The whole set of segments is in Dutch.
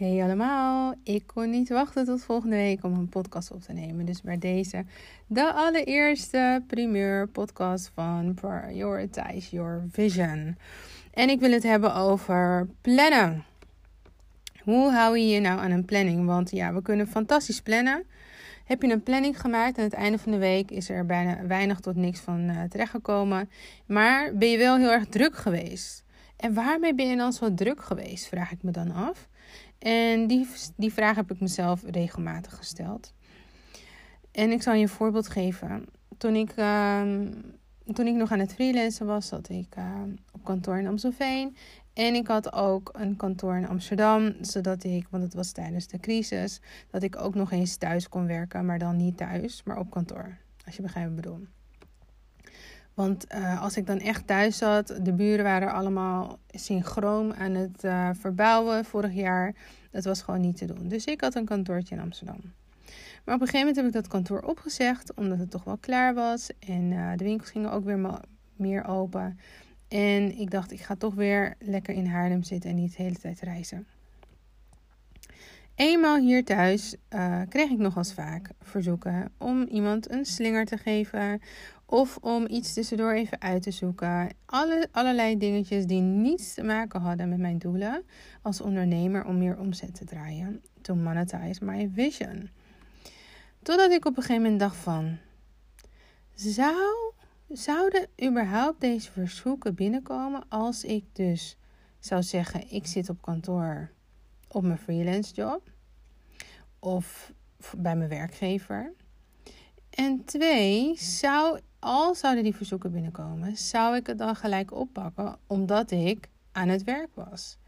Hey allemaal, ik kon niet wachten tot volgende week om een podcast op te nemen. Dus bij deze de allereerste primeur podcast van Prioritize Your Vision. En ik wil het hebben over plannen. Hoe hou je je nou aan een planning? Want ja, we kunnen fantastisch plannen. Heb je een planning gemaakt aan het einde van de week is er bijna weinig tot niks van uh, terechtgekomen. Maar ben je wel heel erg druk geweest? En waarmee ben je dan zo druk geweest, vraag ik me dan af. En die, die vraag heb ik mezelf regelmatig gesteld. En ik zal je een voorbeeld geven. Toen ik, uh, toen ik nog aan het freelancen was, zat ik uh, op kantoor in Amstelveen. En ik had ook een kantoor in Amsterdam, zodat ik, want het was tijdens de crisis, dat ik ook nog eens thuis kon werken, maar dan niet thuis, maar op kantoor. Als je begrijpt wat ik bedoel. Want uh, als ik dan echt thuis zat, de buren waren allemaal synchroon aan het uh, verbouwen vorig jaar. Dat was gewoon niet te doen. Dus ik had een kantoortje in Amsterdam. Maar op een gegeven moment heb ik dat kantoor opgezegd, omdat het toch wel klaar was. En uh, de winkels gingen ook weer meer open. En ik dacht, ik ga toch weer lekker in Haarlem zitten en niet de hele tijd reizen. Eenmaal hier thuis uh, kreeg ik nog eens vaak verzoeken om iemand een slinger te geven of om iets tussendoor even uit te zoeken. Alle, allerlei dingetjes die niets te maken hadden met mijn doelen als ondernemer om meer omzet te draaien. To monetize my vision. Totdat ik op een gegeven moment dacht van... Zou, zouden überhaupt deze verzoeken binnenkomen als ik dus zou zeggen... Ik zit op kantoor op mijn freelance job. Of bij mijn werkgever. En twee, zou al zouden die verzoeken binnenkomen, zou ik het dan gelijk oppakken, omdat ik aan het werk was.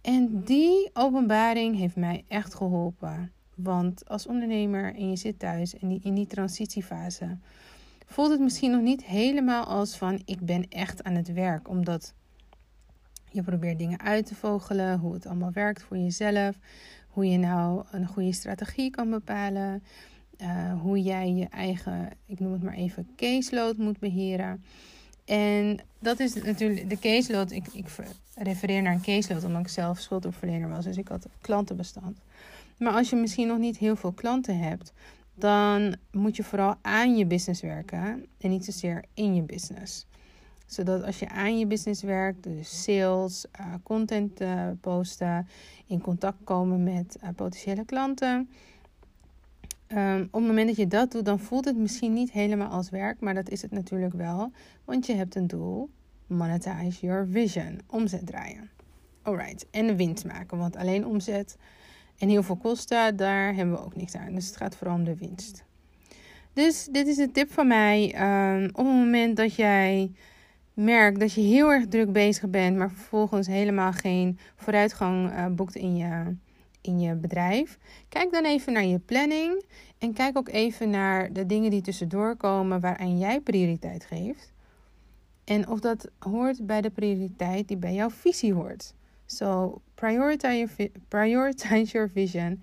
En die openbaring heeft mij echt geholpen. Want als ondernemer en je zit thuis en in die transitiefase, voelt het misschien nog niet helemaal als van ik ben echt aan het werk. Omdat je probeert dingen uit te vogelen, hoe het allemaal werkt voor jezelf, hoe je nou een goede strategie kan bepalen. Uh, hoe jij je eigen, ik noem het maar even, caseload moet beheren. En dat is natuurlijk de caseload. Ik, ik refereer naar een caseload omdat ik zelf schuldhulpverlener was. Dus ik had klantenbestand. Maar als je misschien nog niet heel veel klanten hebt, dan moet je vooral aan je business werken en niet zozeer in je business. Zodat als je aan je business werkt, dus sales, uh, content uh, posten, in contact komen met potentiële klanten Um, op het moment dat je dat doet, dan voelt het misschien niet helemaal als werk, maar dat is het natuurlijk wel, want je hebt een doel: monetize your vision, omzet draaien. Alright, en winst maken, want alleen omzet en heel veel kosten, daar hebben we ook niks aan. Dus het gaat vooral om de winst. Dus dit is een tip van mij. Um, op het moment dat jij merkt dat je heel erg druk bezig bent, maar vervolgens helemaal geen vooruitgang uh, boekt in je in je bedrijf. Kijk dan even naar je planning en kijk ook even naar de dingen die tussendoor komen waaraan jij prioriteit geeft. En of dat hoort bij de prioriteit die bij jouw visie hoort. So, prioritize, prioritize your vision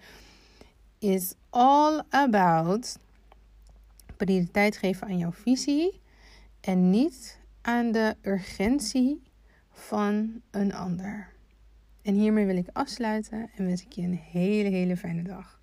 is all about prioriteit geven aan jouw visie en niet aan de urgentie van een ander. En hiermee wil ik afsluiten en wens ik je een hele, hele fijne dag.